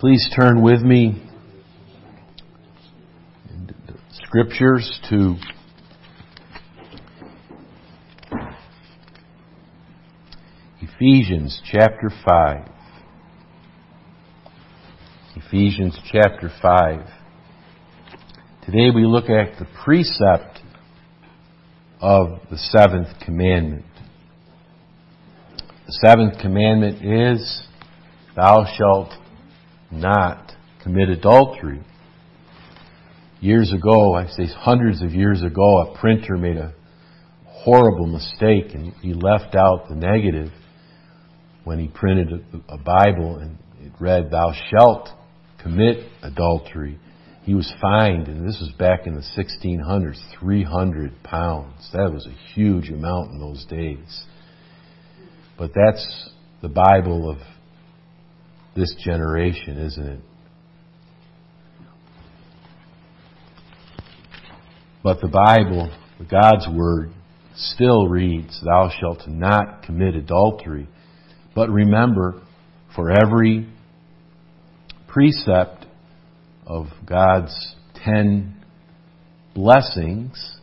Please turn with me scriptures to Ephesians chapter 5. Ephesians chapter 5. Today we look at the precept of the seventh commandment. The seventh commandment is, Thou shalt not commit adultery. Years ago, I say hundreds of years ago, a printer made a horrible mistake and he left out the negative when he printed a, Bible and it read, Thou shalt commit adultery. He was fined, and this was back in the 1600s, 300 pounds. That was a huge amount in those days. But that's the Bible of this generation, isn't it? But the Bible, God's Word, still reads, Thou shalt not commit adultery. But remember, for every precept of God's ten blessings,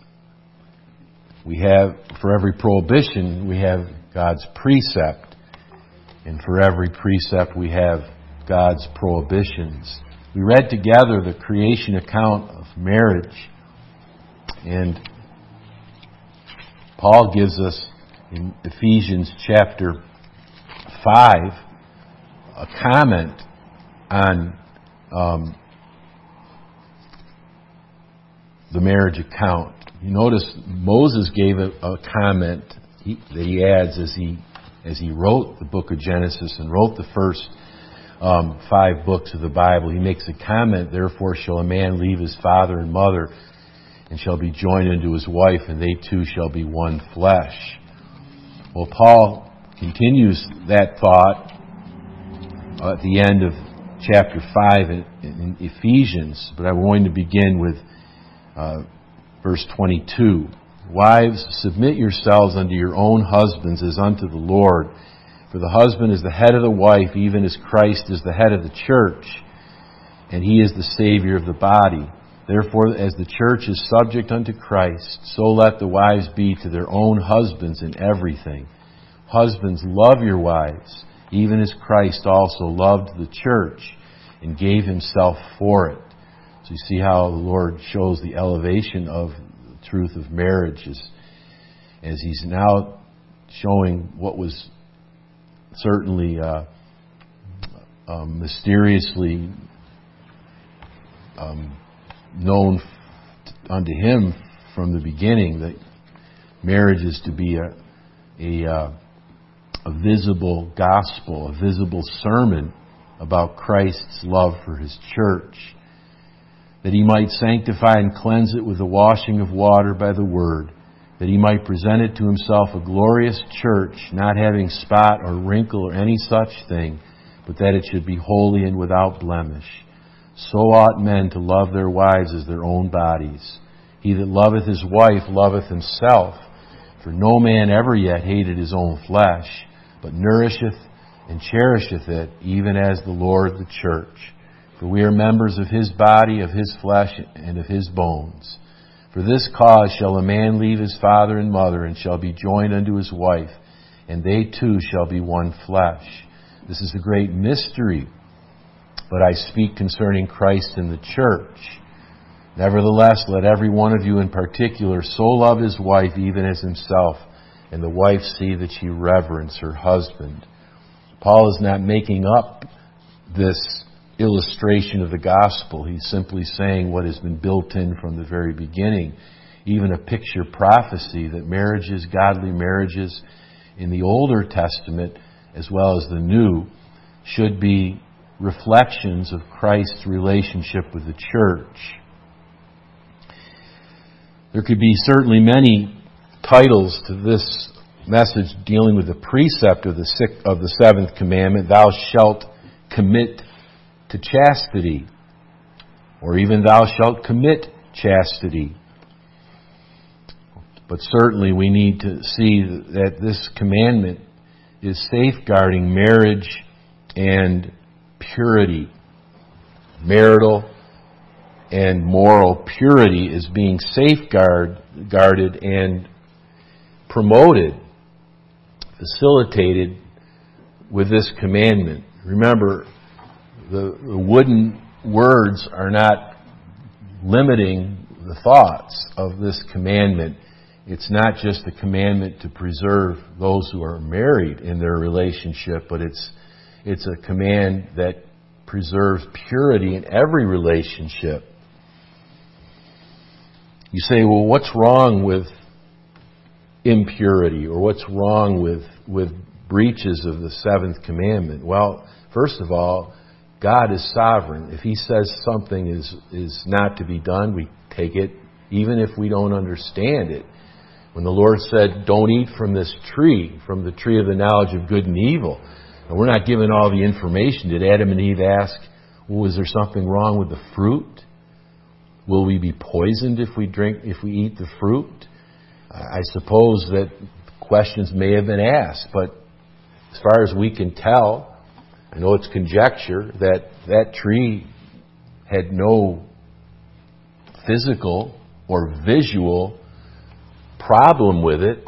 we have, for every prohibition, we have God's precept. And for every precept, we have God's prohibitions. We read together the creation account of marriage. And Paul gives us in Ephesians chapter 5 a comment on um, the marriage account. You notice Moses gave a, a comment that he adds as he as he wrote the book of Genesis and wrote the first um, five books of the Bible, he makes a comment, therefore shall a man leave his father and mother and shall be joined unto his wife, and they two shall be one flesh. Well, Paul continues that thought at the end of chapter 5 in, Ephesians, but I'm going to begin with uh, verse 22. Wives, submit yourselves unto your own husbands as unto the Lord. For the husband is the head of the wife, even as Christ is the head of the church, and he is the Savior of the body. Therefore, as the church is subject unto Christ, so let the wives be to their own husbands in everything. Husbands, love your wives, even as Christ also loved the church and gave himself for it. So you see how the Lord shows the elevation of the truth of marriage is, as he's now showing what was certainly uh, um, mysteriously um, known unto him from the beginning that marriage is to be a, a, uh, a visible gospel, a visible sermon about Christ's love for his church. That he might sanctify and cleanse it with the washing of water by the word, that he might present it to himself a glorious church, not having spot or wrinkle or any such thing, but that it should be holy and without blemish. So ought men to love their wives as their own bodies. He that loveth his wife loveth himself, for no man ever yet hated his own flesh, but nourisheth and cherisheth it, even as the Lord the church. For we are members of his body, of his flesh, and of his bones. For this cause shall a man leave his father and mother, and shall be joined unto his wife, and they two shall be one flesh. This is a great mystery, but I speak concerning Christ and the church. Nevertheless, let every one of you in particular so love his wife even as himself, and the wife see that she reverence her husband. Paul is not making up this illustration of the gospel. He's simply saying what has been built in from the very beginning. Even a picture prophecy that marriages, godly marriages in the Older Testament as well as the New, should be reflections of Christ's relationship with the church. There could be certainly many titles to this message dealing with the precept of the, sixth, of the seventh commandment, thou shalt commit to chastity, or even thou shalt commit chastity. But certainly we need to see that this commandment is safeguarding marriage and purity. marital and moral purity is being safeguarded and promoted, facilitated with this commandment. Remember, the, the wooden words are not limiting the thoughts of this commandment. It's not just a commandment to preserve those who are married in their relationship, but it's, it's a command that preserves purity in every relationship. You say, well, what's wrong with impurity or what's wrong with, with breaches of the seventh commandment? Well, first of all, God is sovereign. If He says something is, is not to be done, we take it, even if we don't understand it. When the Lord said, Don't eat from this tree, from the tree of the knowledge of good and evil, and we're not given all the information, did Adam and Eve ask, Well, was there something wrong with the fruit? Will we be poisoned if we drink, if we eat the fruit? I suppose that questions may have been asked, but as far as we can tell, I know it's conjecture that that tree had no physical or visual problem with it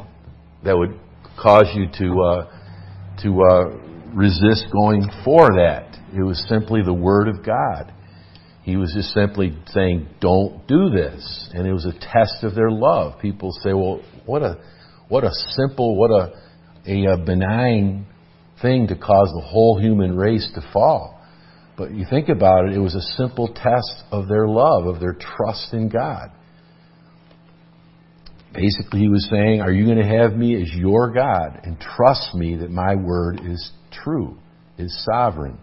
that would cause you to uh, to uh, resist going for that. It was simply the Word of God. He was just simply saying, "Don't do this," and it was a test of their love. People say, "Well, what a what a simple, what a a, a benign thing to cause the whole human race to fall." But you think about it, it was a simple test of their love, of their trust in God. Basically, he was saying, Are you going to have me as your God and trust me that my word is true, is sovereign?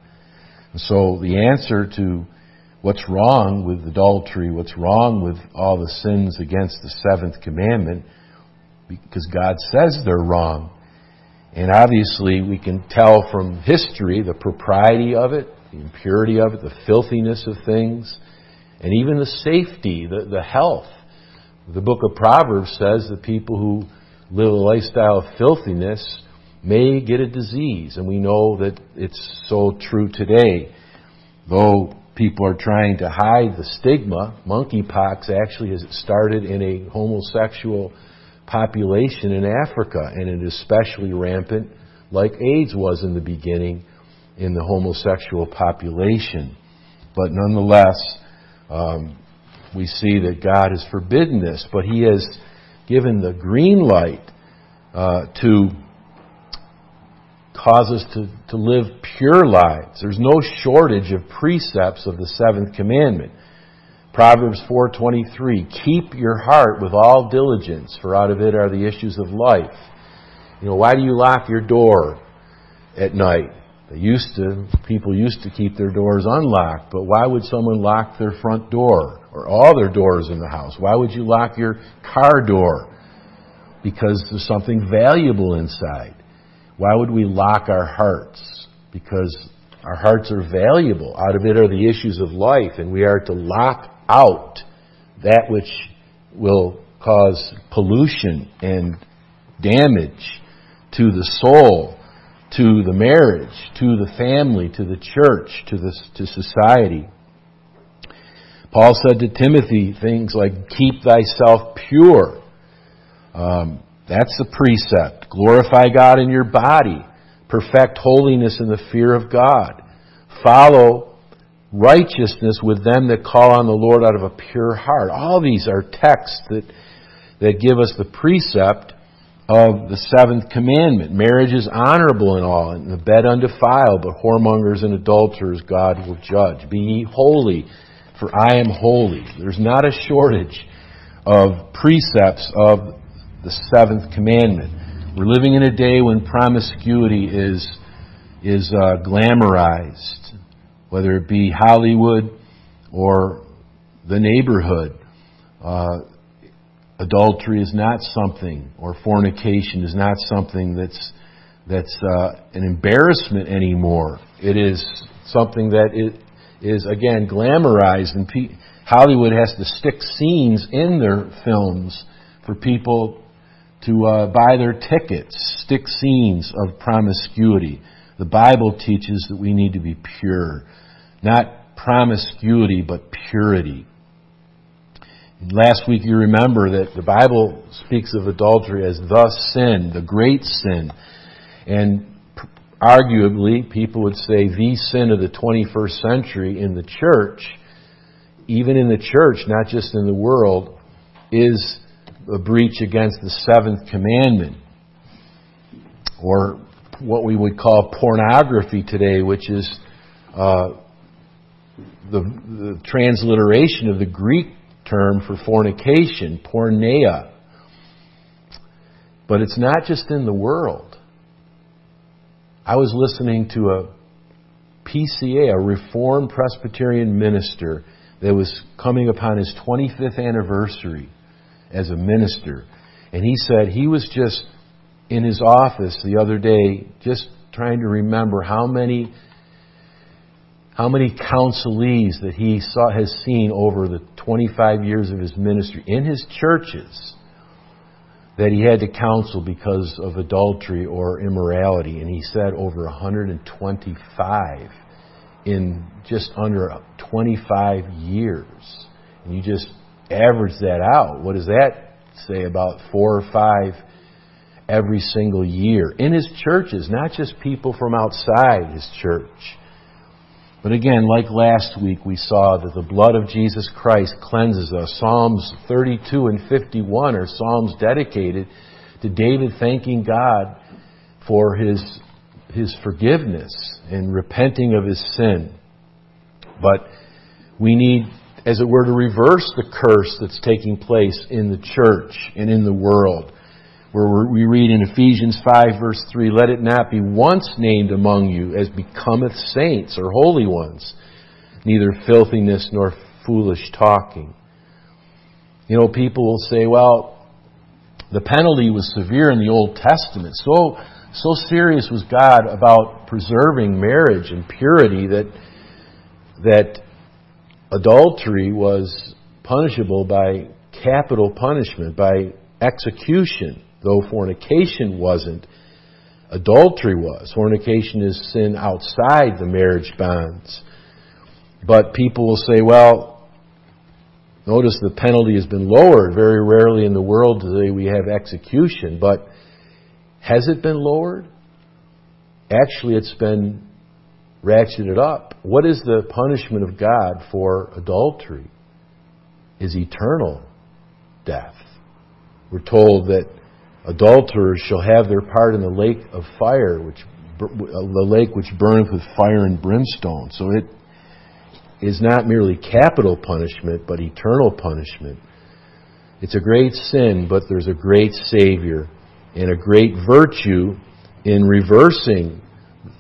And so the answer to what's wrong with adultery, what's wrong with all the sins against the seventh commandment, because God says they're wrong. And obviously, we can tell from history the propriety of it, the impurity of it, the filthiness of things, and even the safety, the, the health the book of Proverbs says that people who live a lifestyle of filthiness may get a disease, and we know that it's so true today. Though people are trying to hide the stigma, monkeypox actually has started in a homosexual population in Africa, and it is especially rampant, like AIDS was in the beginning, in the homosexual population. But nonetheless, um, we see that God has forbidden this, but He has given the green light uh, to cause us to, to live pure lives. There's no shortage of precepts of the seventh commandment. Proverbs 4:23 Keep your heart with all diligence for out of it are the issues of life. You know, why do you lock your door at night? They used to people used to keep their doors unlocked, but why would someone lock their front door? or all their doors in the house? Why would you lock your car door? Because there's something valuable inside. Why would we lock our hearts? Because our hearts are valuable. Out of it are the issues of life, and we are to lock out that which will cause pollution and damage to the soul, to the marriage, to the family, to the church, to, the, to society. Paul said to Timothy things like, keep thyself pure. Um, that's the precept. Glorify God in your body. Perfect holiness in the fear of God. Follow righteousness with them that call on the Lord out of a pure heart. All these are texts that, that give us the precept of the seventh commandment. Marriage is honorable in all, and the bed undefiled, but whoremongers and adulterers God will judge. Be ye holy, for I am holy. There's not a shortage of precepts of the seventh commandment. We're living in a day when promiscuity is, is uh, glamorized, whether it be Hollywood or the neighborhood. Uh, adultery is not something, or fornication is not something that's that's uh, an embarrassment anymore. It is something that it is again glamorized, and Hollywood has to stick scenes in their films for people to uh, buy their tickets, stick scenes of promiscuity. The Bible teaches that we need to be pure, not promiscuity, but purity. Last week you remember that the Bible speaks of adultery as the sin, the great sin. And arguably, people would say the sin of the 21st century in the church, even in the church, not just in the world, is a breach against the seventh commandment. Or what we would call pornography today, which is uh, the, the transliteration of the Greek term for fornication, porneia. But it's not just in the world. I was listening to a PCA, a Reformed Presbyterian minister, that was coming upon his 25th anniversary as a minister. And he said he was just in his office the other day, just trying to remember how many how many counselees that he saw, has seen over the 25 years of his ministry in his churches that he had to counsel because of adultery or immorality. And he said over 125 in just under 25 years. And you just average that out. What does that say about four or five every single year in his churches, not just people from outside his church? But again, like last week, we saw that the blood of Jesus Christ cleanses us. Psalms 32 and 51 are Psalms dedicated to David thanking God for his, his forgiveness and repenting of his sin. But we need, as it were, to reverse the curse that's taking place in the church and in the world where we read in Ephesians 5 verse 3, let it not be once named among you as becometh saints or holy ones, neither filthiness nor foolish talking. You know, people will say, well, the penalty was severe in the Old Testament. So, so serious was God about preserving marriage and purity that, that adultery was punishable by capital punishment, by execution though fornication wasn't, adultery was. Fornication is sin outside the marriage bonds. But people will say, well, notice the penalty has been lowered. Very rarely in the world today we have execution, but has it been lowered? Actually, it's been ratcheted up. What is the punishment of God for adultery? Is eternal death. We're told that adulterers shall have their part in the lake of fire, which uh, the lake which burneth with fire and brimstone. So it is not merely capital punishment, but eternal punishment. It's a great sin, but there's a great Savior and a great virtue in reversing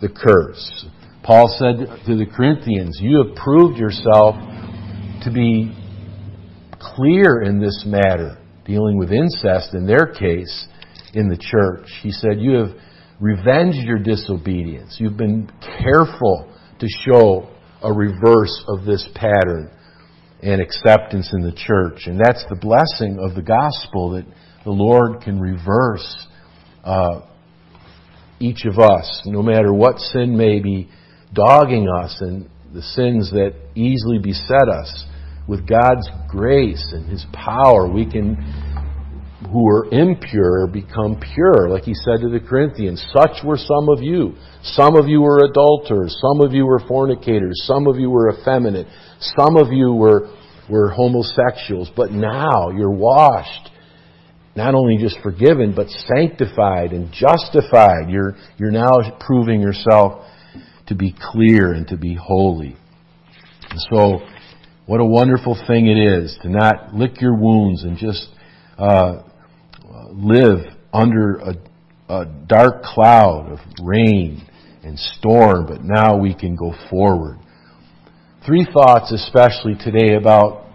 the curse. Paul said to the Corinthians, You have proved yourself to be clear in this matter, dealing with incest in their case, in the church. He said, You have revenged your disobedience. You've been careful to show a reverse of this pattern and acceptance in the church. And that's the blessing of the gospel that the Lord can reverse uh, each of us, no matter what sin may be dogging us and the sins that easily beset us. With God's grace and His power, we can who were impure become pure, like he said to the Corinthians. Such were some of you. Some of you were adulterers. Some of you were fornicators. Some of you were effeminate. Some of you were, were homosexuals. But now you're washed. Not only just forgiven, but sanctified and justified. You're, you're now proving yourself to be clear and to be holy. And so, what a wonderful thing it is to not lick your wounds and just uh, live under a, a dark cloud of rain and storm, but now we can go forward. Three thoughts, especially today, about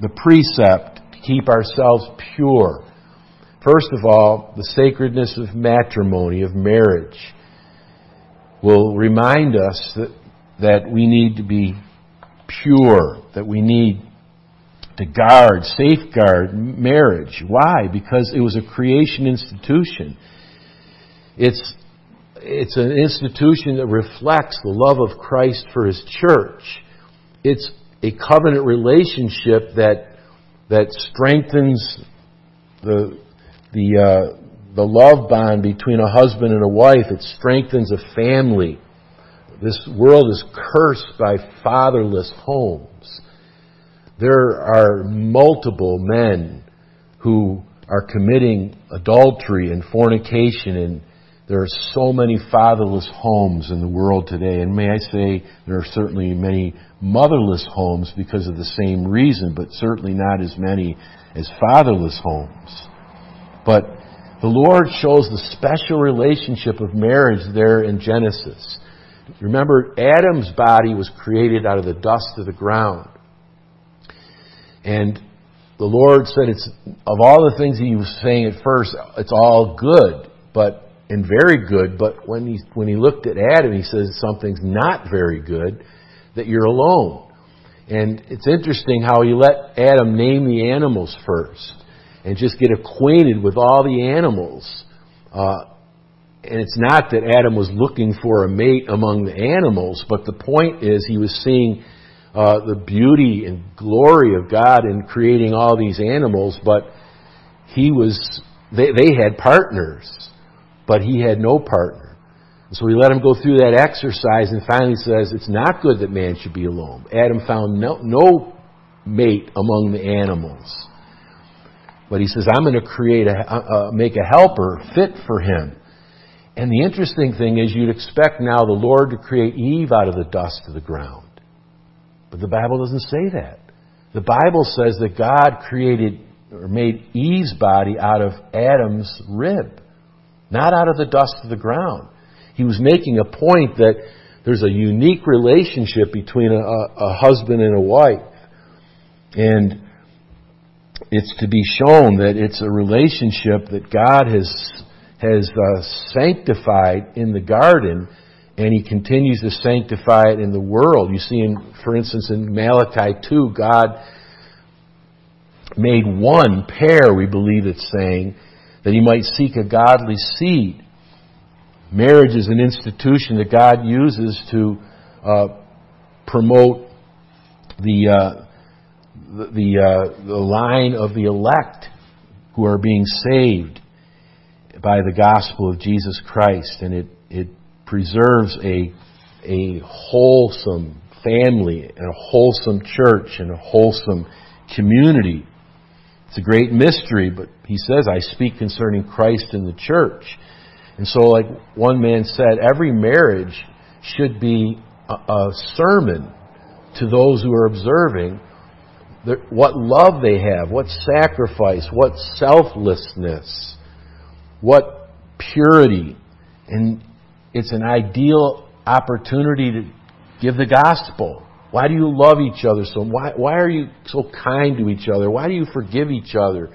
the precept to keep ourselves pure. First of all, the sacredness of matrimony, of marriage, will remind us that, that we need to be pure, that we need to guard, safeguard marriage. Why? Because it was a creation institution. It's, it's an institution that reflects the love of Christ for His church. it's a covenant relationship that that strengthens the the uh, the love bond between a husband and a wife. It strengthens a family. This world is cursed by fatherless homes. There are multiple men who are committing adultery and fornication and there are so many fatherless homes in the world today, and may I say there are certainly many motherless homes because of the same reason, but certainly not as many as fatherless homes. But the Lord shows the special relationship of marriage there in Genesis. Remember, Adam's body was created out of the dust of the ground. And the Lord said it's, of all the things he was saying at first, it's all good, but and very good, but when he, when he looked at Adam, he says something's not very good, that you're alone. And it's interesting how he let Adam name the animals first and just get acquainted with all the animals. Uh, and it's not that Adam was looking for a mate among the animals, but the point is he was seeing uh, the beauty and glory of God in creating all these animals, but he was they, they had partners but he had no partner. So he let him go through that exercise and finally says, It's not good that man should be alone. Adam found no, no mate among the animals. But he says, I'm going to create a, make a helper fit for him. And the interesting thing is, you'd expect now the Lord to create Eve out of the dust of the ground. But the Bible doesn't say that. The Bible says that God created or made Eve's body out of Adam's rib not out of the dust of the ground. He was making a point that there's a unique relationship between a, a husband and a wife. And it's to be shown that it's a relationship that God has, has uh, sanctified in the garden and he continues to sanctify it in the world. You see, in, for instance, in Malachi 2, God made one pair, we believe it's saying, that he might seek a godly seed. Marriage is an institution that God uses to uh, promote the uh, the uh, the line of the elect who are being saved by the gospel of Jesus Christ, and it it preserves a a wholesome family and a wholesome church and a wholesome community. It's a great mystery, but he says, I speak concerning Christ and the church. And so, like one man said, every marriage should be a, a sermon to those who are observing what love they have, what sacrifice, what selflessness, what purity. And it's an ideal opportunity to give the gospel. Why do you love each other so? Why, why are you so kind to each other? Why do you forgive each other?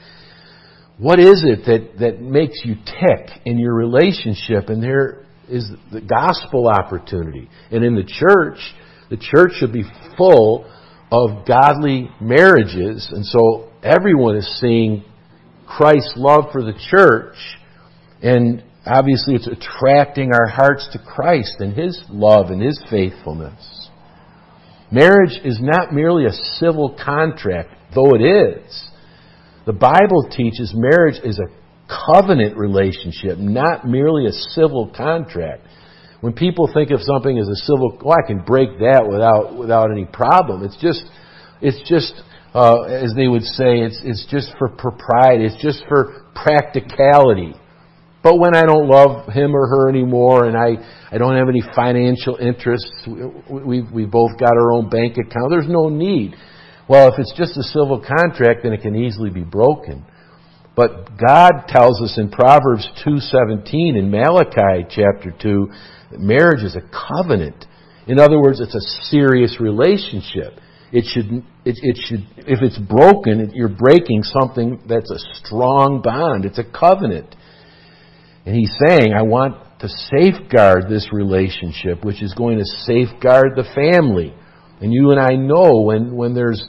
What is it that, that makes you tick in your relationship? And there is the gospel opportunity. And in the church, the church should be full of godly marriages. And so everyone is seeing Christ's love for the church. And obviously it's attracting our hearts to Christ and His love and His faithfulness. Marriage is not merely a civil contract, though it is. The Bible teaches marriage is a covenant relationship, not merely a civil contract. When people think of something as a civil, oh, I can break that without without any problem. It's just, it's just, uh, as they would say, it's it's just for propriety. It's just for practicality. But when I don't love him or her anymore and I, I don't have any financial interests, we, we, we both got our own bank account, there's no need. Well, if it's just a civil contract, then it can easily be broken. But God tells us in Proverbs 2.17 in Malachi chapter 2 that marriage is a covenant. In other words, it's a serious relationship. It should, it, it should, if it's broken, you're breaking something that's a strong bond. It's a covenant. And he's saying, I want to safeguard this relationship, which is going to safeguard the family. And you and I know when, when there's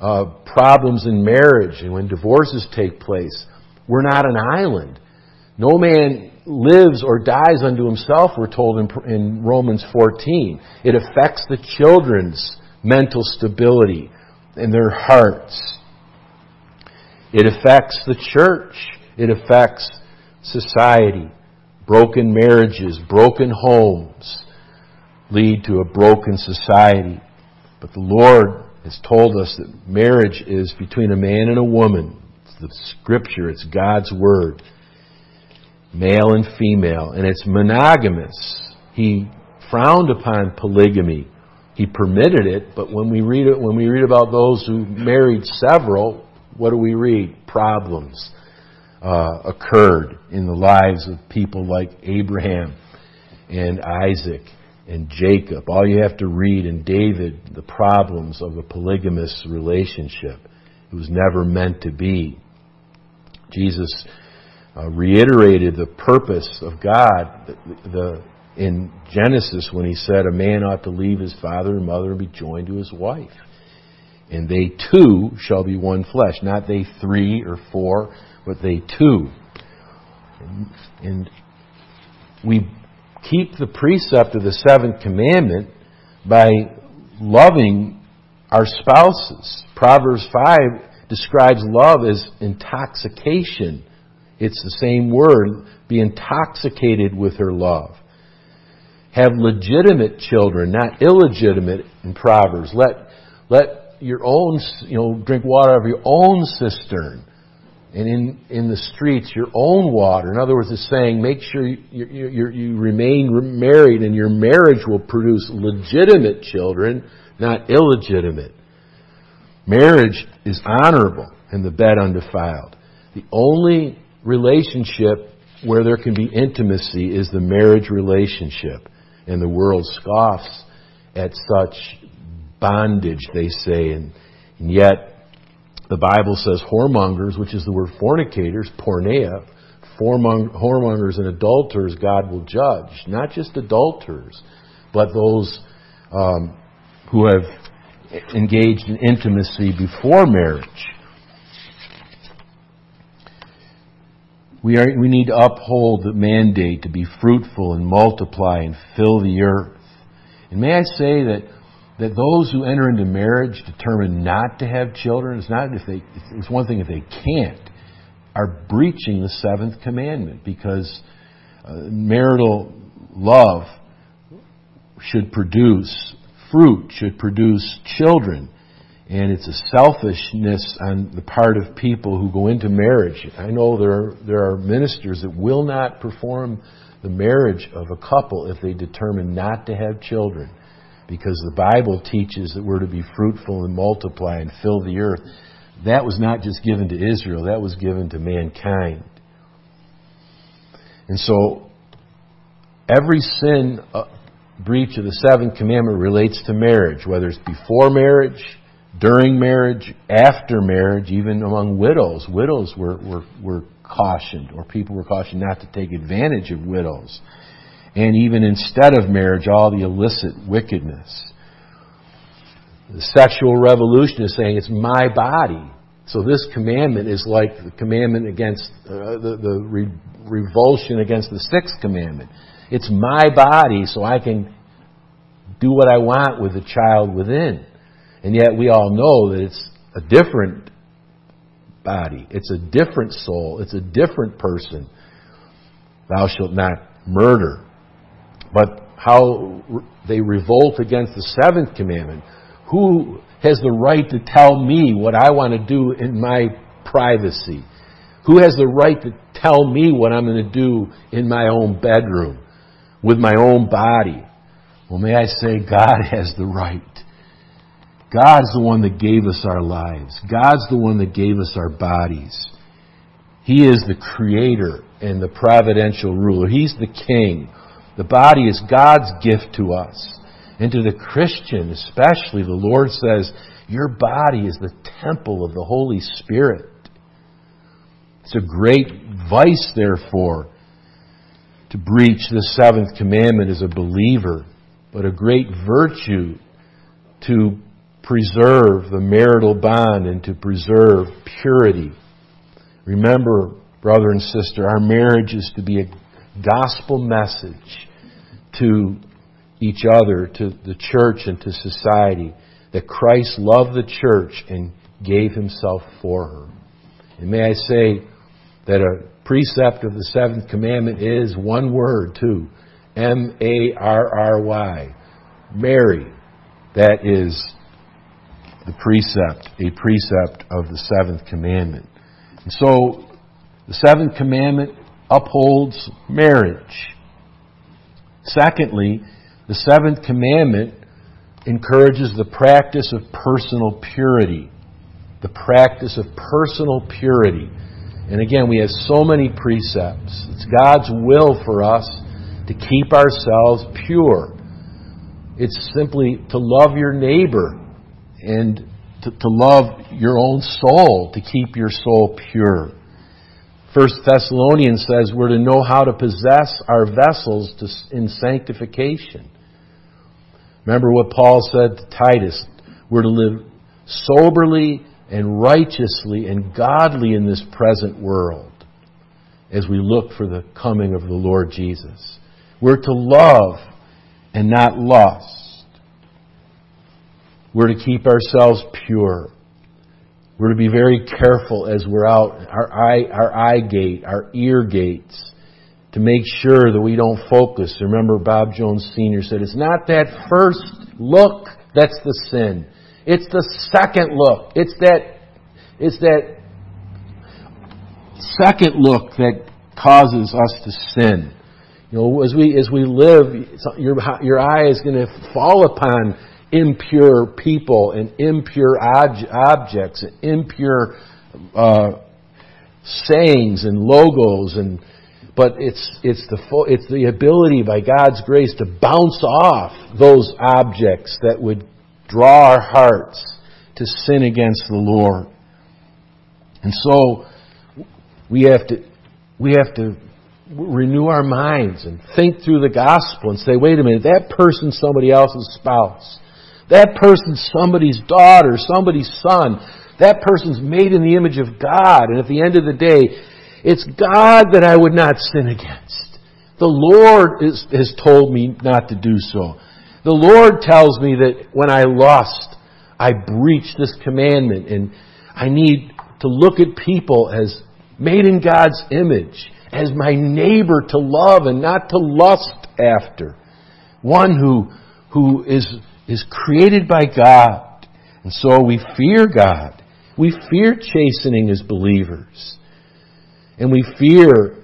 uh, problems in marriage and when divorces take place, we're not an island. No man lives or dies unto himself, we're told in, in Romans 14. It affects the children's mental stability and their hearts. It affects the church. It affects society. Broken marriages, broken homes lead to a broken society. But the Lord has told us that marriage is between a man and a woman. It's the scripture, it's God's word. Male and female. And it's monogamous. He frowned upon polygamy. He permitted it, but when we read it, when we read about those who married several, what do we read? Problems uh, occurred in the lives of people like Abraham and Isaac and Jacob. All you have to read in David the problems of a polygamous relationship. It was never meant to be. Jesus uh, reiterated the purpose of God the, the, in Genesis when he said a man ought to leave his father and mother and be joined to his wife. And they two shall be one flesh. Not they three or four, but they too. And, we keep the precept of the seventh commandment by loving our spouses. Proverbs 5 describes love as intoxication. It's the same word, be intoxicated with her love. Have legitimate children, not illegitimate in Proverbs. Let, let your own, you know, drink water out of your own cistern and in, in the streets your own water. In other words, it's saying make sure you, you, you, you remain married and your marriage will produce legitimate children, not illegitimate. Marriage is honorable and the bed undefiled. The only relationship where there can be intimacy is the marriage relationship. And the world scoffs at such bondage, they say, and, and yet the Bible says whoremongers, which is the word fornicators, porneia, whoremongers and adulterers God will judge. Not just adulterers, but those um, who have engaged in intimacy before marriage. We, are, we need to uphold the mandate to be fruitful and multiply and fill the earth. And may I say that that those who enter into marriage determined not to have children, it's not if they, it's one thing if they can't, are breaching the seventh commandment because uh, marital love should produce fruit, should produce children. And it's a selfishness on the part of people who go into marriage. I know there are, there are ministers that will not perform the marriage of a couple if they determine not to have children because the Bible teaches that we're to be fruitful and multiply and fill the earth. That was not just given to Israel, that was given to mankind. And so, every sin uh, breach of the seventh commandment relates to marriage, whether it's before marriage, during marriage, after marriage, even among widows. Widows were, were, were cautioned, or people were cautioned not to take advantage of widows and even instead of marriage, all the illicit wickedness. The sexual revolution is saying it's my body. So this commandment is like the commandment against uh, the, the re- revulsion against the sixth commandment. It's my body, so I can do what I want with the child within. And yet we all know that it's a different body. It's a different soul. It's a different person. Thou shalt not murder but how they revolt against the seventh commandment. Who has the right to tell me what I want to do in my privacy? Who has the right to tell me what I'm going to do in my own bedroom with my own body? Well, may I say, God has the right. God's the one that gave us our lives. God's the one that gave us our bodies. He is the creator and the providential ruler. He's the king. The body is God's gift to us. And to the Christian especially, the Lord says, Your body is the temple of the Holy Spirit. It's a great vice, therefore, to breach the seventh commandment as a believer, but a great virtue to preserve the marital bond and to preserve purity. Remember, brother and sister, our marriage is to be a gospel message to each other, to the church, and to society that Christ loved the church and gave himself for her. And may I say that a precept of the seventh commandment is one word, too M A R R Y. marry. That is the precept, a precept of the seventh commandment. And so, the seventh commandment upholds marriage. Secondly, the seventh commandment encourages the practice of personal purity. The practice of personal purity. And again, we have so many precepts. It's God's will for us to keep ourselves pure. It's simply to love your neighbor and to, to love your own soul, to keep your soul pure. First Thessalonians says we're to know how to possess our vessels to, in sanctification. Remember what Paul said to Titus. We're to live soberly and righteously and godly in this present world as we look for the coming of the Lord Jesus. We're to love and not lust. We're to keep ourselves pure. We're to be very careful as we're out, our eye, our eye gate, our ear gates, to make sure that we don't focus. Remember, Bob Jones Sr. said, it's not that first look that's the sin. It's the second look. It's that, it's that second look that causes us to sin. You know, as we as we live, your your eye is going to fall upon impure people and impure ob- objects and impure uh, sayings and logos and but it's it's the it's the ability by God's grace to bounce off those objects that would draw our hearts to sin against the Lord. And so we have to we have to renew our minds and think through the gospel and say, wait a minute, that person's somebody else's spouse. That person's somebody's daughter, somebody's son. That person's made in the image of God. And at the end of the day, it's God that I would not sin against. The Lord is, has told me not to do so. The Lord tells me that when I lust, I breach this commandment and I need to look at people as made in God's image as my neighbor to love and not to lust after. One who, who is, is created by God. And so we fear God. We fear chastening as believers. And we fear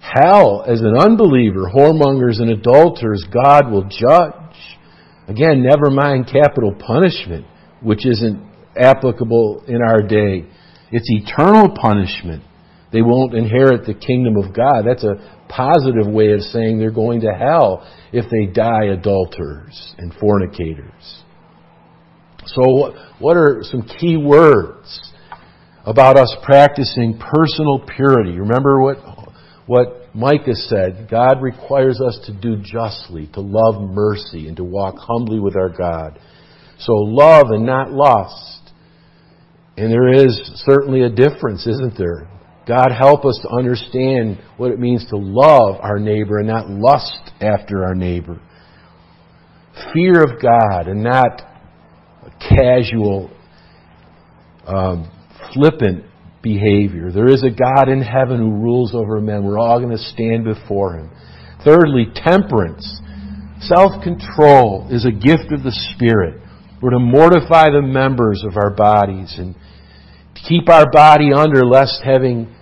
hell as an unbeliever, whoremongers and adulterers, God will judge. Again, never mind capital punishment, which isn't applicable in our day. It's eternal punishment they won't inherit the kingdom of God. That's a positive way of saying they're going to hell if they die adulterers and fornicators. So, what are some key words about us practicing personal purity? Remember what, what Micah said God requires us to do justly, to love mercy, and to walk humbly with our God. So, love and not lust. And there is certainly a difference, isn't there? God help us to understand what it means to love our neighbor and not lust after our neighbor. Fear of God and not casual, um, flippant behavior. There is a God in heaven who rules over men. We're all going to stand before Him. Thirdly, temperance. Self control is a gift of the Spirit. We're to mortify the members of our bodies and keep our body under lest having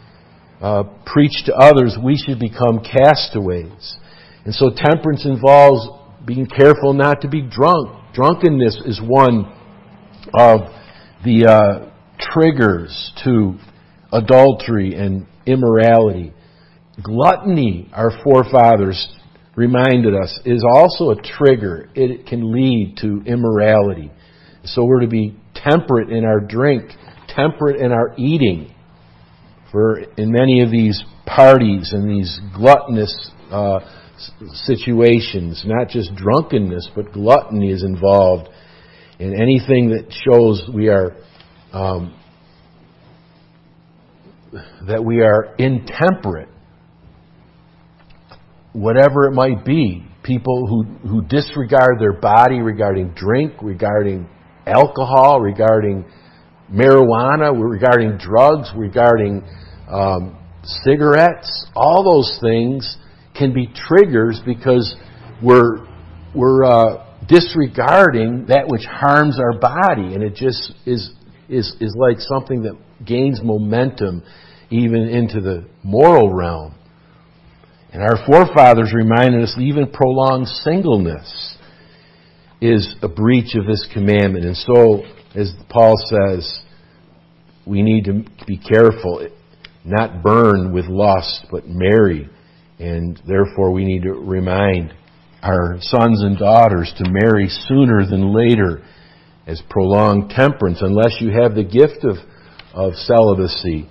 uh, preached to others, we should become castaways. And so temperance involves being careful not to be drunk. Drunkenness is one of the uh, triggers to adultery and immorality. Gluttony, our forefathers reminded us, is also a trigger. It can lead to immorality. So we're to be temperate in our drink temperate in our eating. For in many of these parties and these gluttonous uh, situations, not just drunkenness, but gluttony is involved in anything that shows we are um, that we are intemperate, whatever it might be. People who, who disregard their body regarding drink, regarding alcohol, regarding marijuana, regarding drugs, regarding um, cigarettes. All those things can be triggers because we're we're uh, disregarding that which harms our body, and it just is is is like something that gains momentum even into the moral realm. And our forefathers reminded us that even prolonged singleness is a breach of this commandment. And so, as Paul says, we need to be careful, not burn with lust, but marry. And therefore, we need to remind our sons and daughters to marry sooner than later as prolonged temperance, unless you have the gift of, of celibacy,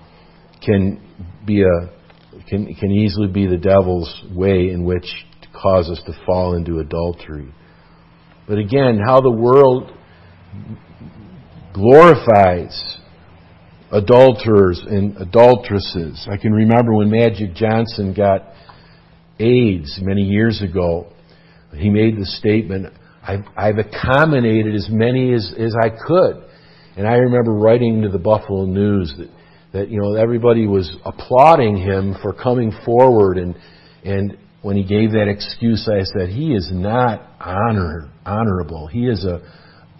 can be a can, can easily be the devil's way in which to cause us to fall into adultery. But again, how the world glorifies adulterers and adulteresses. I can remember when Magic Johnson got AIDS many years ago. He made the statement, I've, I've accommodated as many as, as I could. And I remember writing to the Buffalo News that that you know everybody was applauding him for coming forward and and when he gave that excuse I said he is not honor honorable he is a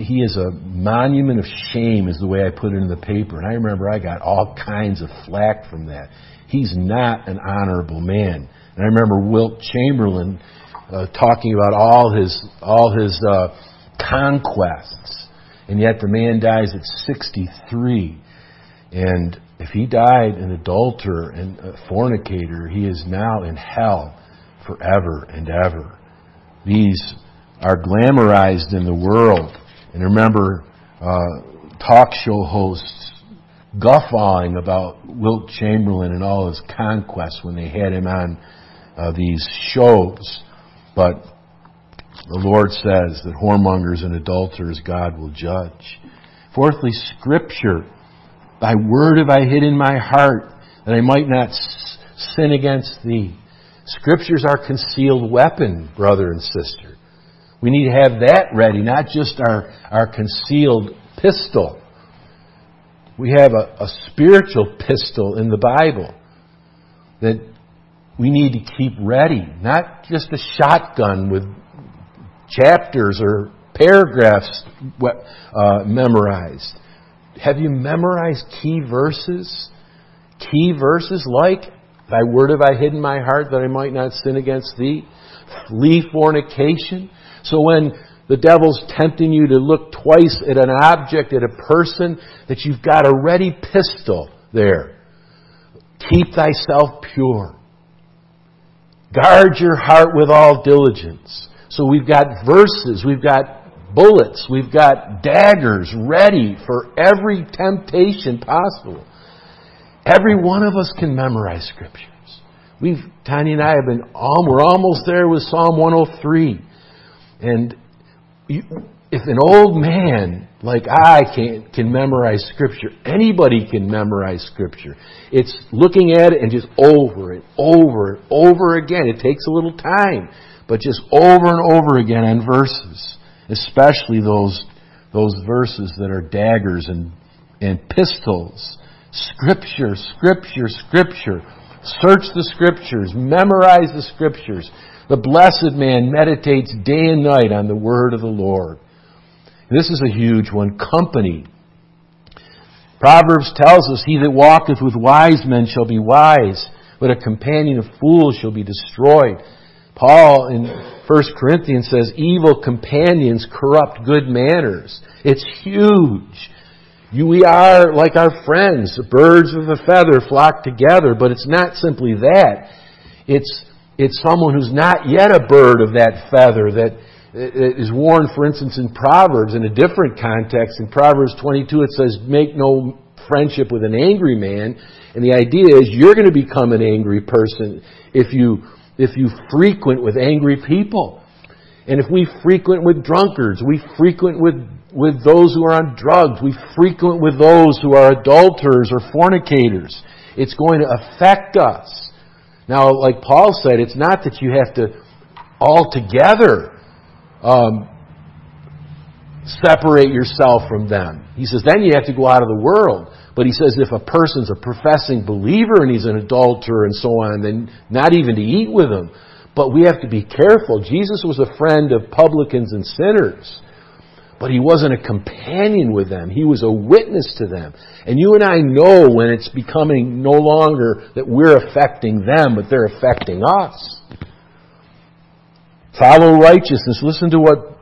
he is a monument of shame is the way I put it in the paper. And I remember I got all kinds of flack from that. He's not an honorable man. And I remember Wilt Chamberlain uh, talking about all his all his uh, conquests. And yet the man dies at 63 and if he died an adulterer and a fornicator, he is now in hell forever and ever. These are glamorized in the world. And remember, uh, talk show hosts guffawing about Wilt Chamberlain and all his conquests when they had him on uh, these shows. But the Lord says that whoremongers and adulterers God will judge. Fourthly, Scripture Thy word have I hid in my heart, that I might not sin against thee. Scriptures are concealed weapon, brother and sister. We need to have that ready, not just our, our concealed pistol. We have a, a spiritual pistol in the Bible that we need to keep ready, not just a shotgun with chapters or paragraphs uh, memorized. Have you memorized key verses? Key verses like, Thy word have I hidden my heart that I might not sin against thee. Flee fornication. So when the devil's tempting you to look twice at an object, at a person, that you've got a ready pistol there. Keep thyself pure. Guard your heart with all diligence. So we've got verses, we've got bullets. We've got daggers ready for every temptation possible. Every one of us can memorize scriptures. We've, Tanya and I have been, we're almost there with Psalm 103. And you, if an old man like I can, can memorize scripture, anybody can memorize scripture. It's looking at it and just over and over and over again. It takes a little time, but just over and over again on verses especially those, those verses that are daggers and, and pistols. Scripture, Scripture, Scripture. Search the Scriptures. Memorize the Scriptures. The blessed man meditates day and night on the word of the Lord. This is a huge one. Company. Proverbs tells us, He that walketh with wise men shall be wise, but a companion of fools shall be destroyed. Paul in 1 Corinthians says, evil companions corrupt good manners. It's huge. We are like our friends. The Birds of a feather flock together, but it's not simply that. It's, it's someone who's not yet a bird of that feather that uh, is worn, for instance, in Proverbs in a different context. In Proverbs 22 it says, make no friendship with an angry man. And the idea is you're going to become an angry person if you if you frequent with angry people. And if we frequent with drunkards, we frequent with, with those who are on drugs, we frequent with those who are adulterers or fornicators, it's going to affect us. Now, like Paul said, it's not that you have to altogether um, separate yourself from them. He says, then you have to go out of the world. But he says if a person's a professing believer and he's an adulterer and so on, then not even to eat with him. But we have to be careful. Jesus was a friend of publicans and sinners. But he wasn't a companion with them. He was a witness to them. And you and I know when it's becoming no longer that we're affecting them, but they're affecting us. Follow righteousness. Listen to what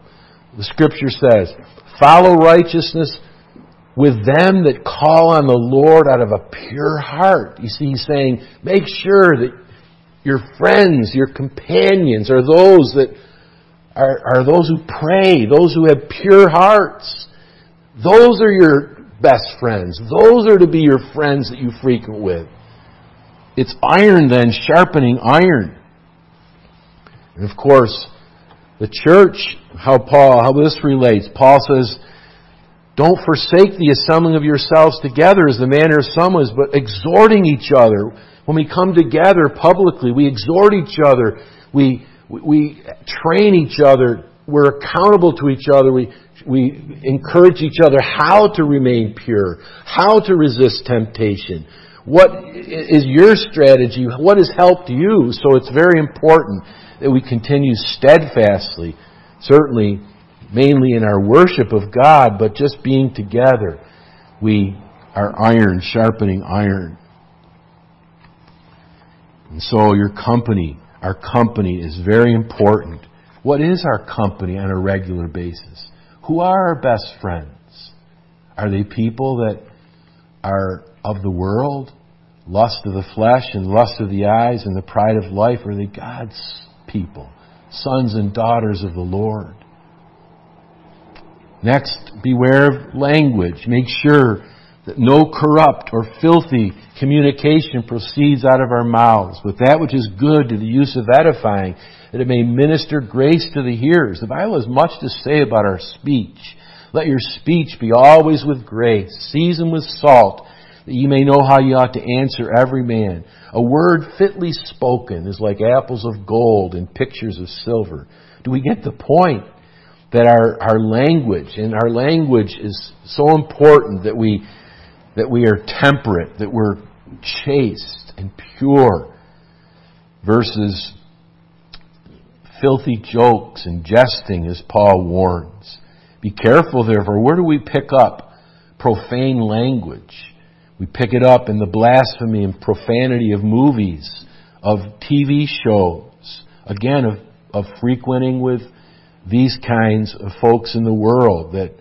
the scripture says. Follow righteousness with them that call on the Lord out of a pure heart. You see, he's saying, make sure that your friends, your companions are those that are, are those who pray, those who have pure hearts. Those are your best friends. Those are to be your friends that you frequent with. It's iron then sharpening iron. And of course, the church, how Paul, how this relates. Paul says, don't forsake the assembling of yourselves together as the manner of some is, but exhorting each other. When we come together publicly, we exhort each other. We, we train each other. We're accountable to each other. We, we encourage each other how to remain pure, how to resist temptation. What is your strategy? What has helped you? So it's very important that we continue steadfastly, certainly mainly in our worship of God, but just being together. We are iron sharpening iron. And so your company our company is very important. What is our company on a regular basis? Who are our best friends? Are they people that are of the world, lust of the flesh and lust of the eyes and the pride of life? Are they God's people, sons and daughters of the Lord? Next, beware of language. Make sure that no corrupt or filthy communication proceeds out of our mouths, but that which is good to the use of edifying, that it may minister grace to the hearers. The Bible has much to say about our speech. Let your speech be always with grace, seasoned with salt, that you may know how you ought to answer every man. A word fitly spoken is like apples of gold and pictures of silver. Do we get the point? That our, our language, and our language is so important that we that we are temperate, that we're chaste and pure, versus filthy jokes and jesting, as Paul warns. Be careful, therefore. Where do we pick up profane language? We pick it up in the blasphemy and profanity of movies, of TV shows, again, of, of frequenting with these kinds of folks in the world that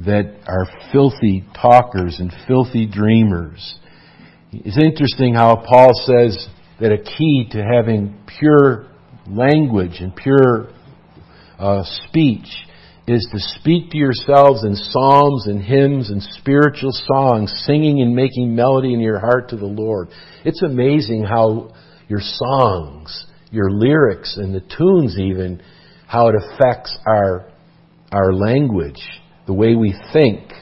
that are filthy talkers and filthy dreamers. It's interesting how Paul says that a key to having pure language and pure uh, speech is to speak to yourselves in psalms and hymns and spiritual songs, singing and making melody in your heart to the Lord. It's amazing how your songs, your lyrics, and the tunes even, how it affects our, our language the way we think.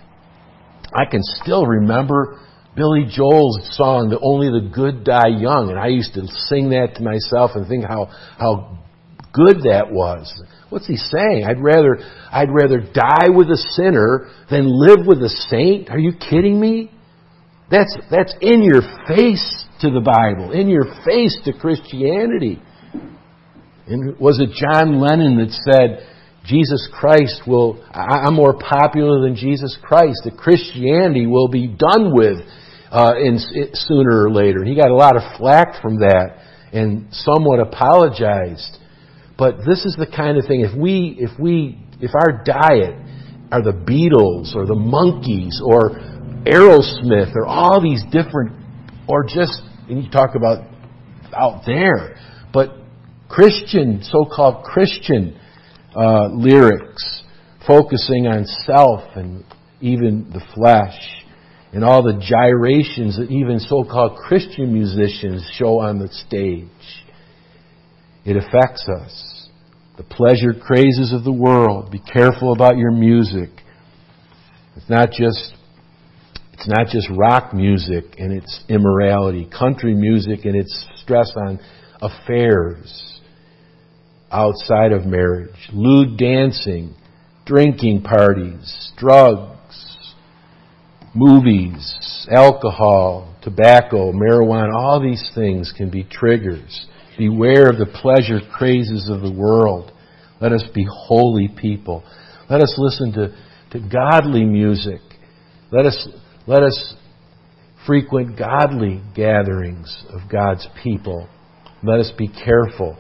I can still remember Billy Joel's song, The Only the Good Die Young, and I used to sing that to myself and think how, how good that was. What's he saying? I'd rather, I'd rather die with a sinner than live with a saint? Are you kidding me? That's, that's in your face to the Bible, in your face to Christianity. And was it John Lennon that said, Jesus Christ will, I'm more popular than Jesus Christ, that Christianity will be done with uh, in, sooner or later. He got a lot of flack from that and somewhat apologized. But this is the kind of thing, if we, if we, if our diet are the Beatles or the Monkees or Aerosmith or all these different, or just, and you talk about out there, but Christian, so-called Christian uh, lyrics focusing on self and even the flesh and all the gyrations that even so-called Christian musicians show on the stage. It affects us. The pleasure crazes of the world. Be careful about your music. It's not just it's not just rock music and its immorality, country music and its stress on affairs outside of marriage, lewd dancing, drinking parties, drugs, movies, alcohol, tobacco, marijuana, all these things can be triggers. Beware of the pleasure crazes of the world. Let us be holy people. Let us listen to, to godly music. Let us, let us frequent godly gatherings of God's people. Let us be careful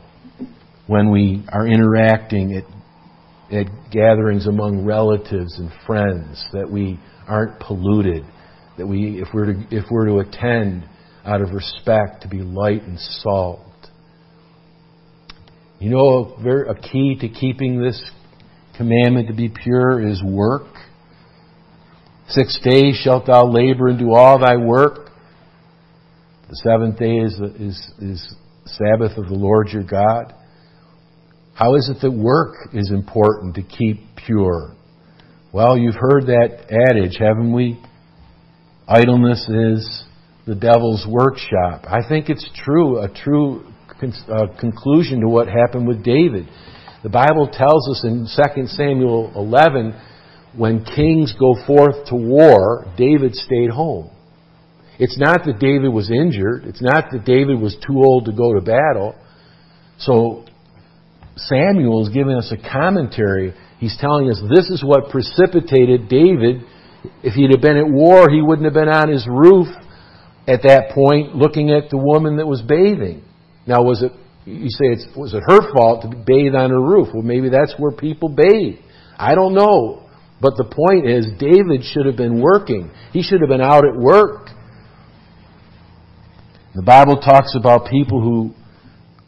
when we are interacting at, at gatherings among relatives and friends that we aren't polluted, that we, if we're to, if we're to attend out of respect, to be light and salt. You know, a key to keeping this commandment to be pure is work. Six days shalt thou labor and do all thy work. The seventh day is, is, is Sabbath of the Lord your God. How is it that work is important to keep pure? Well, you've heard that adage, haven't we? Idleness is the devil's workshop. I think it's true, a true uh, conclusion to what happened with David. The Bible tells us in 2 Samuel 11 when kings go forth to war, David stayed home. It's not that David was injured. It's not that David was too old to go to battle. So Samuel is giving us a commentary. He's telling us this is what precipitated David. If he'd have been at war, he wouldn't have been on his roof at that point looking at the woman that was bathing. Now, was it, you say, it's, was it her fault to bathe on her roof? Well, maybe that's where people bathe. I don't know. But the point is, David should have been working. He should have been out at work. The Bible talks about people who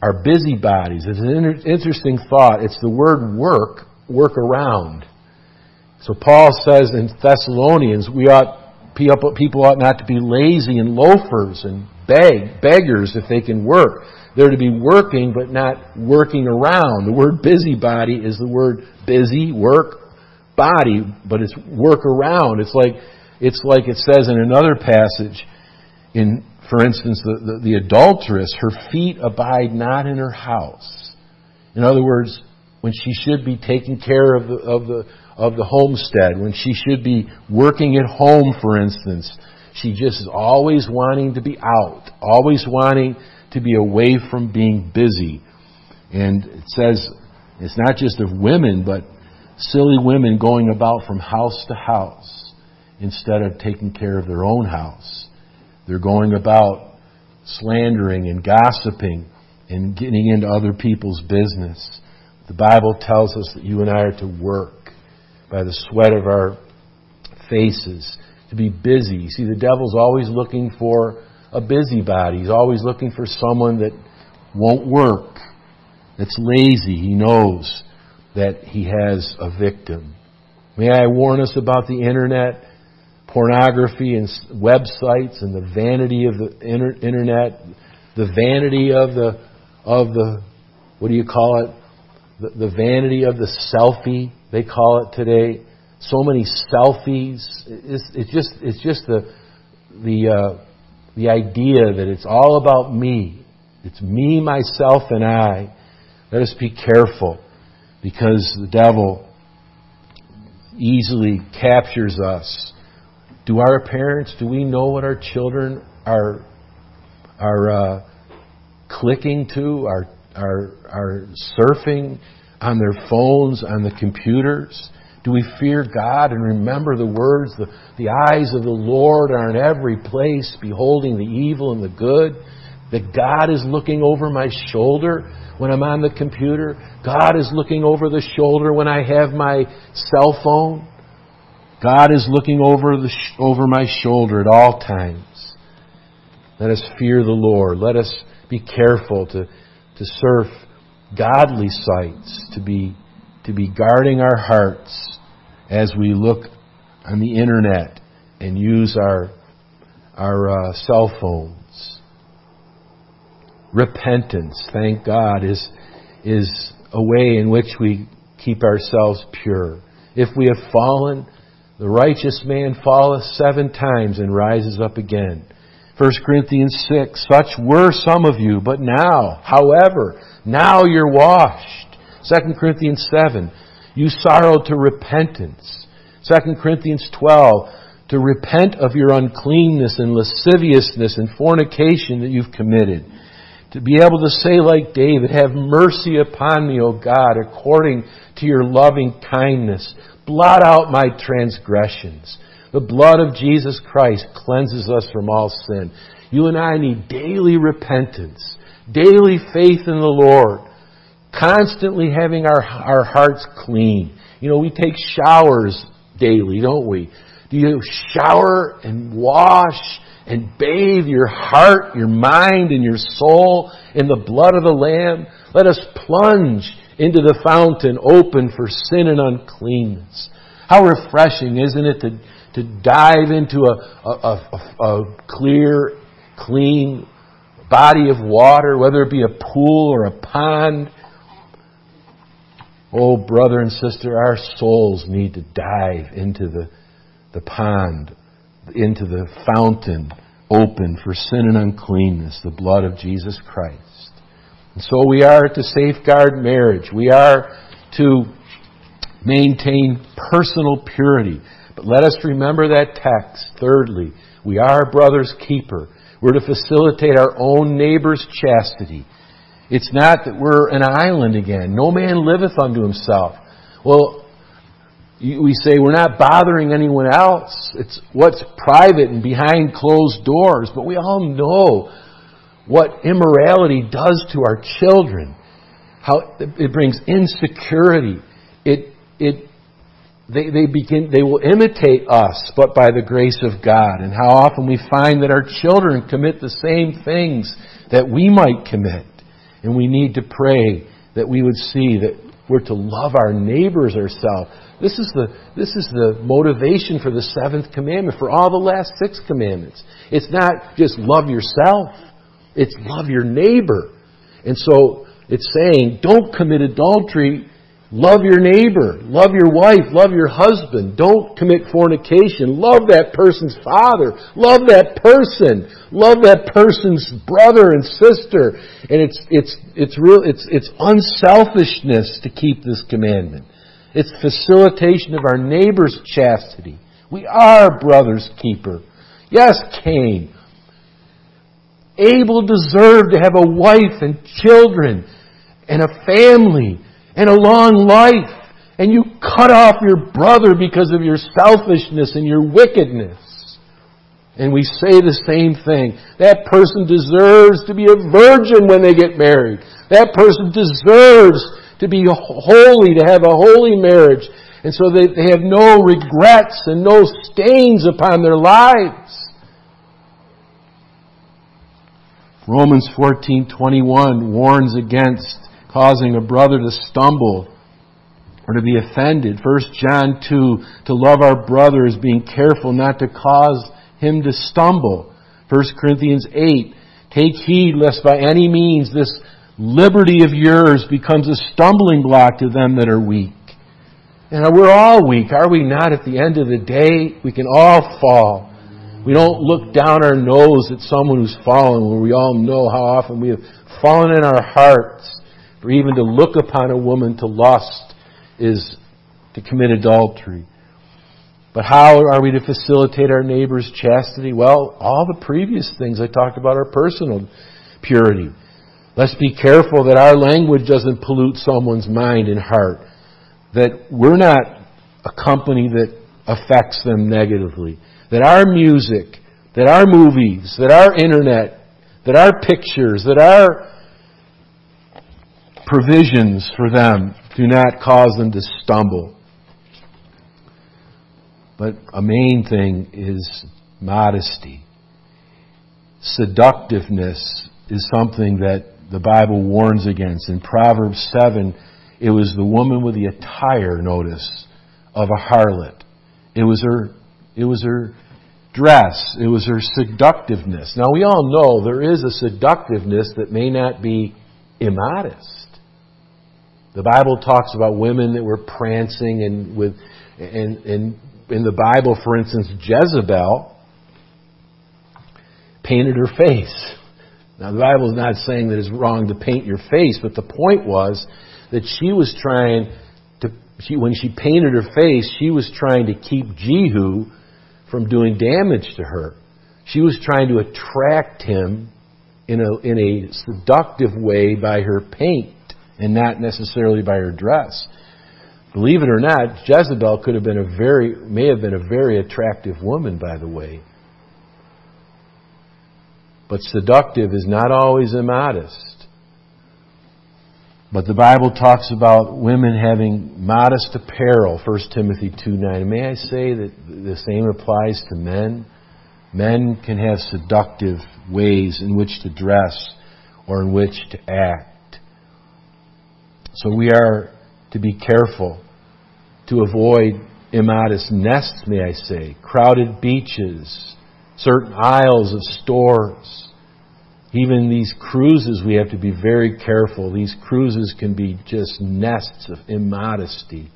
are busybodies. It's an interesting thought. It's the word work, work around. So Paul says in Thessalonians, we ought, people ought not to be lazy and loafers and beg, beggars if they can work. They're to be working, but not working around. The word busybody is the word busy, work, body, but it's work around. It's like, it's like it says in another passage, in, for instance, the, the, the adulteress, her feet abide not in her house. In other words, when she should be taking care of the, of the, of the homestead, when she should be working at home, for instance, she just is always wanting to be out, always wanting to be away from being busy. And it says, it's not just of women, but silly women going about from house to house instead of taking care of their own house. They're going about slandering and gossiping and getting into other people's business. The Bible tells us that you and I are to work by the sweat of our faces, to be busy. You see, the devil's always looking for a busybody. He's always looking for someone that won't work, that's lazy. He knows that he has a victim. May I warn us about the internet, pornography, and websites, and the vanity of the internet, the vanity of the of the what do you call it? The, the vanity of the selfie they call it today. So many selfies. It's, it's just it's just the the uh, the idea that it's all about me. It's me, myself, and I. Let us be careful because the devil easily captures us. Do our parents, do we know what our children are, are uh, clicking to, are, are, are surfing on their phones, on the computers? Do we fear God and remember the words, the, the eyes of the Lord are in every place, beholding the evil and the good? That God is looking over my shoulder when I'm on the computer. God is looking over the shoulder when I have my cell phone. God is looking over, the, over my shoulder at all times. Let us fear the Lord. Let us be careful to, to surf godly sites, to be, to be guarding our hearts as we look on the internet and use our, our uh, cell phones. repentance, thank God, is, is a way in which we keep ourselves pure. If we have fallen, the righteous man falleth seven times and rises up again. 1 Corinthians 6, such were some of you, but now, however, now you're washed. 2 Corinthians 7, You sorrow to repentance. 2 Corinthians 12, to repent of your uncleanness and lasciviousness and fornication that you've committed. To be able to say like David, have mercy upon me, O God, according to your loving kindness. Blot out my transgressions. The blood of Jesus Christ cleanses us from all sin. You and I need daily repentance, daily faith in the Lord, constantly having our, our hearts clean. You know, we take showers daily, don't we? Do you shower and wash and bathe your heart, your mind, and your soul in the blood of the Lamb? Let us plunge into the fountain open for sin and uncleanness. How refreshing, isn't it, to, to dive into a, a, a, a clear, clean body of water, whether it be a pool or a pond. Oh, brother and sister, our souls need to dive into the, the pond, into the fountain open for sin and uncleanness, the blood of Jesus Christ. And so we are to safeguard marriage. We are to maintain personal purity. But let us remember that text. Thirdly, we are brother's keeper. We're to facilitate our own neighbor's chastity. It's not that we're an island again. No man liveth unto himself. Well, we say we're not bothering anyone else. It's what's private and behind closed doors. But we all know what immorality does to our children. How it brings insecurity. It, it they, they begin, they will imitate us, but by the grace of God. And how often we find that our children commit the same things that we might commit. And we need to pray that we would see that we're to love our neighbors ourselves. This is the, this is the motivation for the seventh commandment, for all the last six commandments. It's not just love yourself. It's love your neighbor. And so it's saying, don't commit adultery Love your neighbor. Love your wife. Love your husband. Don't commit fornication. Love that person's father. Love that person. Love that person's brother and sister. And it's, it's, it's real, it's, it's unselfishness to keep this commandment. It's facilitation of our neighbor's chastity. We are brother's keeper. Yes, Cain. Abel deserved to have a wife and children and a family and a long life. And you cut off your brother because of your selfishness and your wickedness. And we say the same thing. That person deserves to be a virgin when they get married. That person deserves to be holy, to have a holy marriage. And so they, they have no regrets and no stains upon their lives. Romans 14:21 warns against causing a brother to stumble or to be offended. 1 John 2, to love our brother is being careful not to cause him to stumble. 1 Corinthians 8, take heed lest by any means this liberty of yours becomes a stumbling block to them that are weak. And we're all weak, are we not? At the end of the day, we can all fall. We don't look down our nose at someone who's fallen when we all know how often we have fallen in our hearts For even to look upon a woman to lust is to commit adultery. But how are we to facilitate our neighbor's chastity? Well, all the previous things I talked about are personal purity. Let's be careful that our language doesn't pollute someone's mind and heart. That we're not a company that affects them negatively. That our music, that our movies, that our internet, that our pictures, that our provisions for them do not cause them to stumble. But a main thing is modesty. Seductiveness is something that the Bible warns against. In Proverbs 7, it was the woman with the attire, notice, of a harlot. It was her, it was her dress. It was her seductiveness. Now we all know there is a seductiveness that may not be immodest. The Bible talks about women that were prancing and with, and, and in the Bible, for instance, Jezebel painted her face. Now, the Bible is not saying that it's wrong to paint your face, but the point was that she was trying to she, when she painted her face, she was trying to keep Jehu from doing damage to her. She was trying to attract him in a, in a seductive way by her paint and not necessarily by her dress. Believe it or not, Jezebel could have been a very, may have been a very attractive woman, by the way. But seductive is not always immodest. But the Bible talks about women having modest apparel, 1 Timothy 2 9. May I say that the same applies to men? Men can have seductive ways in which to dress or in which to act. So we are to be careful to avoid immodest nests, may I say, crowded beaches, certain aisles of stores. Even these cruises, we have to be very careful. These cruises can be just nests of immodesty.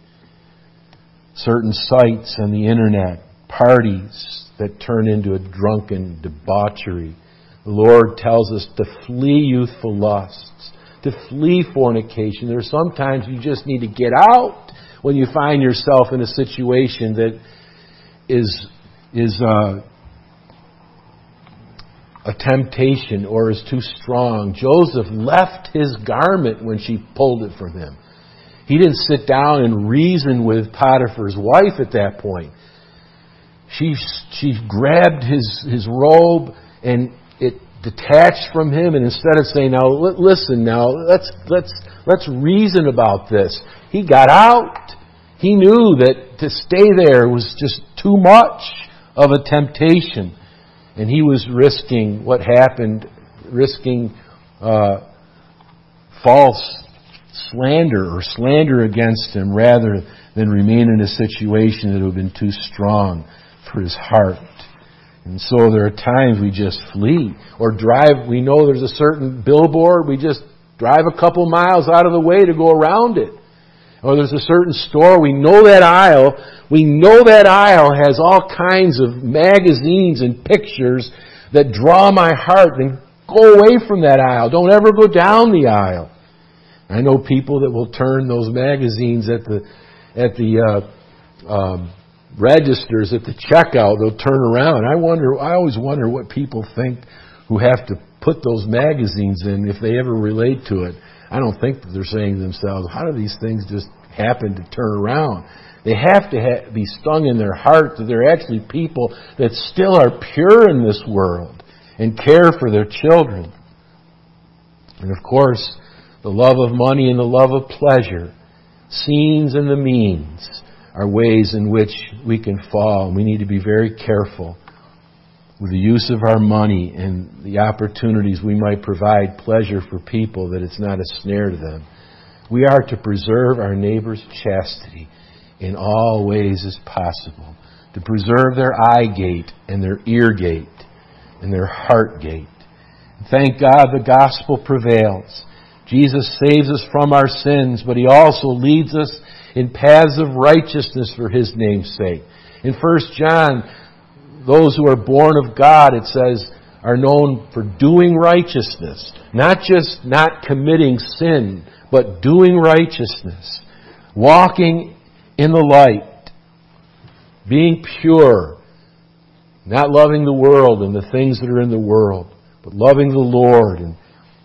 Certain sites on the internet, parties that turn into a drunken debauchery. The Lord tells us to flee youthful lusts, to flee fornication. There are sometimes you just need to get out when you find yourself in a situation that is is uh, a temptation or is too strong. Joseph left his garment when she pulled it from him. He didn't sit down and reason with Potiphar's wife at that point. She, she grabbed his, his robe and it detached from him and instead of saying, now listen now, let's, let's, let's reason about this. He got out. He knew that to stay there was just too much of a temptation. And he was risking what happened, risking uh, false slander or slander against him rather than remain in a situation that would have been too strong for his heart. And so there are times we just flee or drive. We know there's a certain billboard. We just drive a couple miles out of the way to go around it. Or there's a certain store. We know that aisle. We know that aisle has all kinds of magazines and pictures that draw my heart. And go away from that aisle. Don't ever go down the aisle. I know people that will turn those magazines at the at the uh, um, registers at the checkout, they'll turn around. I wonder, I always wonder what people think who have to put those magazines in if they ever relate to it. I don't think that they're saying to themselves, how do these things just happen to turn around? They have to ha- be stung in their heart that they're actually people that still are pure in this world and care for their children. And of course, the love of money and the love of pleasure, scenes and the means, are ways in which we can fall. We need to be very careful with the use of our money and the opportunities we might provide pleasure for people that it's not a snare to them. We are to preserve our neighbor's chastity in all ways as possible, to preserve their eye gate and their ear gate and their heart gate. Thank God the gospel prevails. Jesus saves us from our sins, but He also leads us in paths of righteousness for His name's sake. In 1 John, those who are born of God, it says, are known for doing righteousness. Not just not committing sin, but doing righteousness. Walking in the light. Being pure. Not loving the world and the things that are in the world, but loving the Lord and,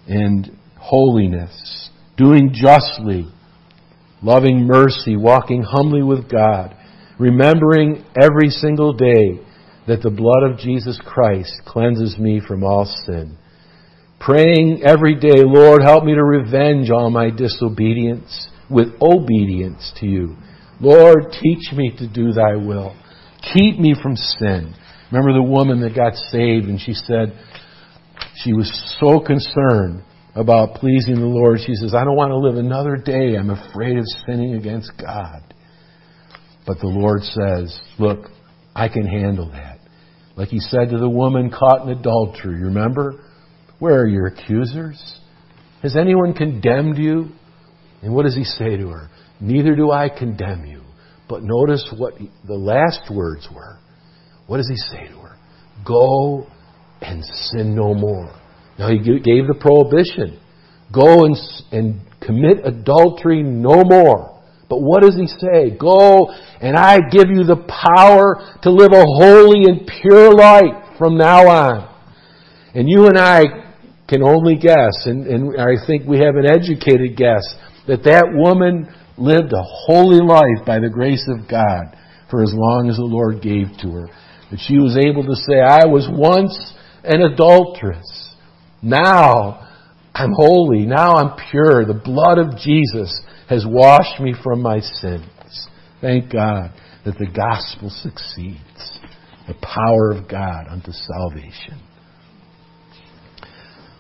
and holiness. Doing justly loving mercy, walking humbly with God, remembering every single day that the blood of Jesus Christ cleanses me from all sin. Praying every day, Lord, help me to revenge all my disobedience with obedience to you. Lord, teach me to do thy will. Keep me from sin. Remember the woman that got saved and she said she was so concerned about pleasing the Lord. She says, I don't want to live another day. I'm afraid of sinning against God. But the Lord says, Look, I can handle that. Like he said to the woman caught in adultery, remember? Where are your accusers? Has anyone condemned you? And what does he say to her? Neither do I condemn you. But notice what the last words were. What does he say to her? Go and sin no more. Now he gave the prohibition. Go and, and commit adultery no more, But what does he say? Go and I give you the power to live a holy and pure life from now on. And you and I can only guess, and, and I think we have an educated guess, that that woman lived a holy life by the grace of God for as long as the Lord gave to her. That she was able to say, I was once an adulteress. Now I'm holy. Now I'm pure. The blood of Jesus has washed me from my sins. Thank God that the gospel succeeds. The power of God unto salvation.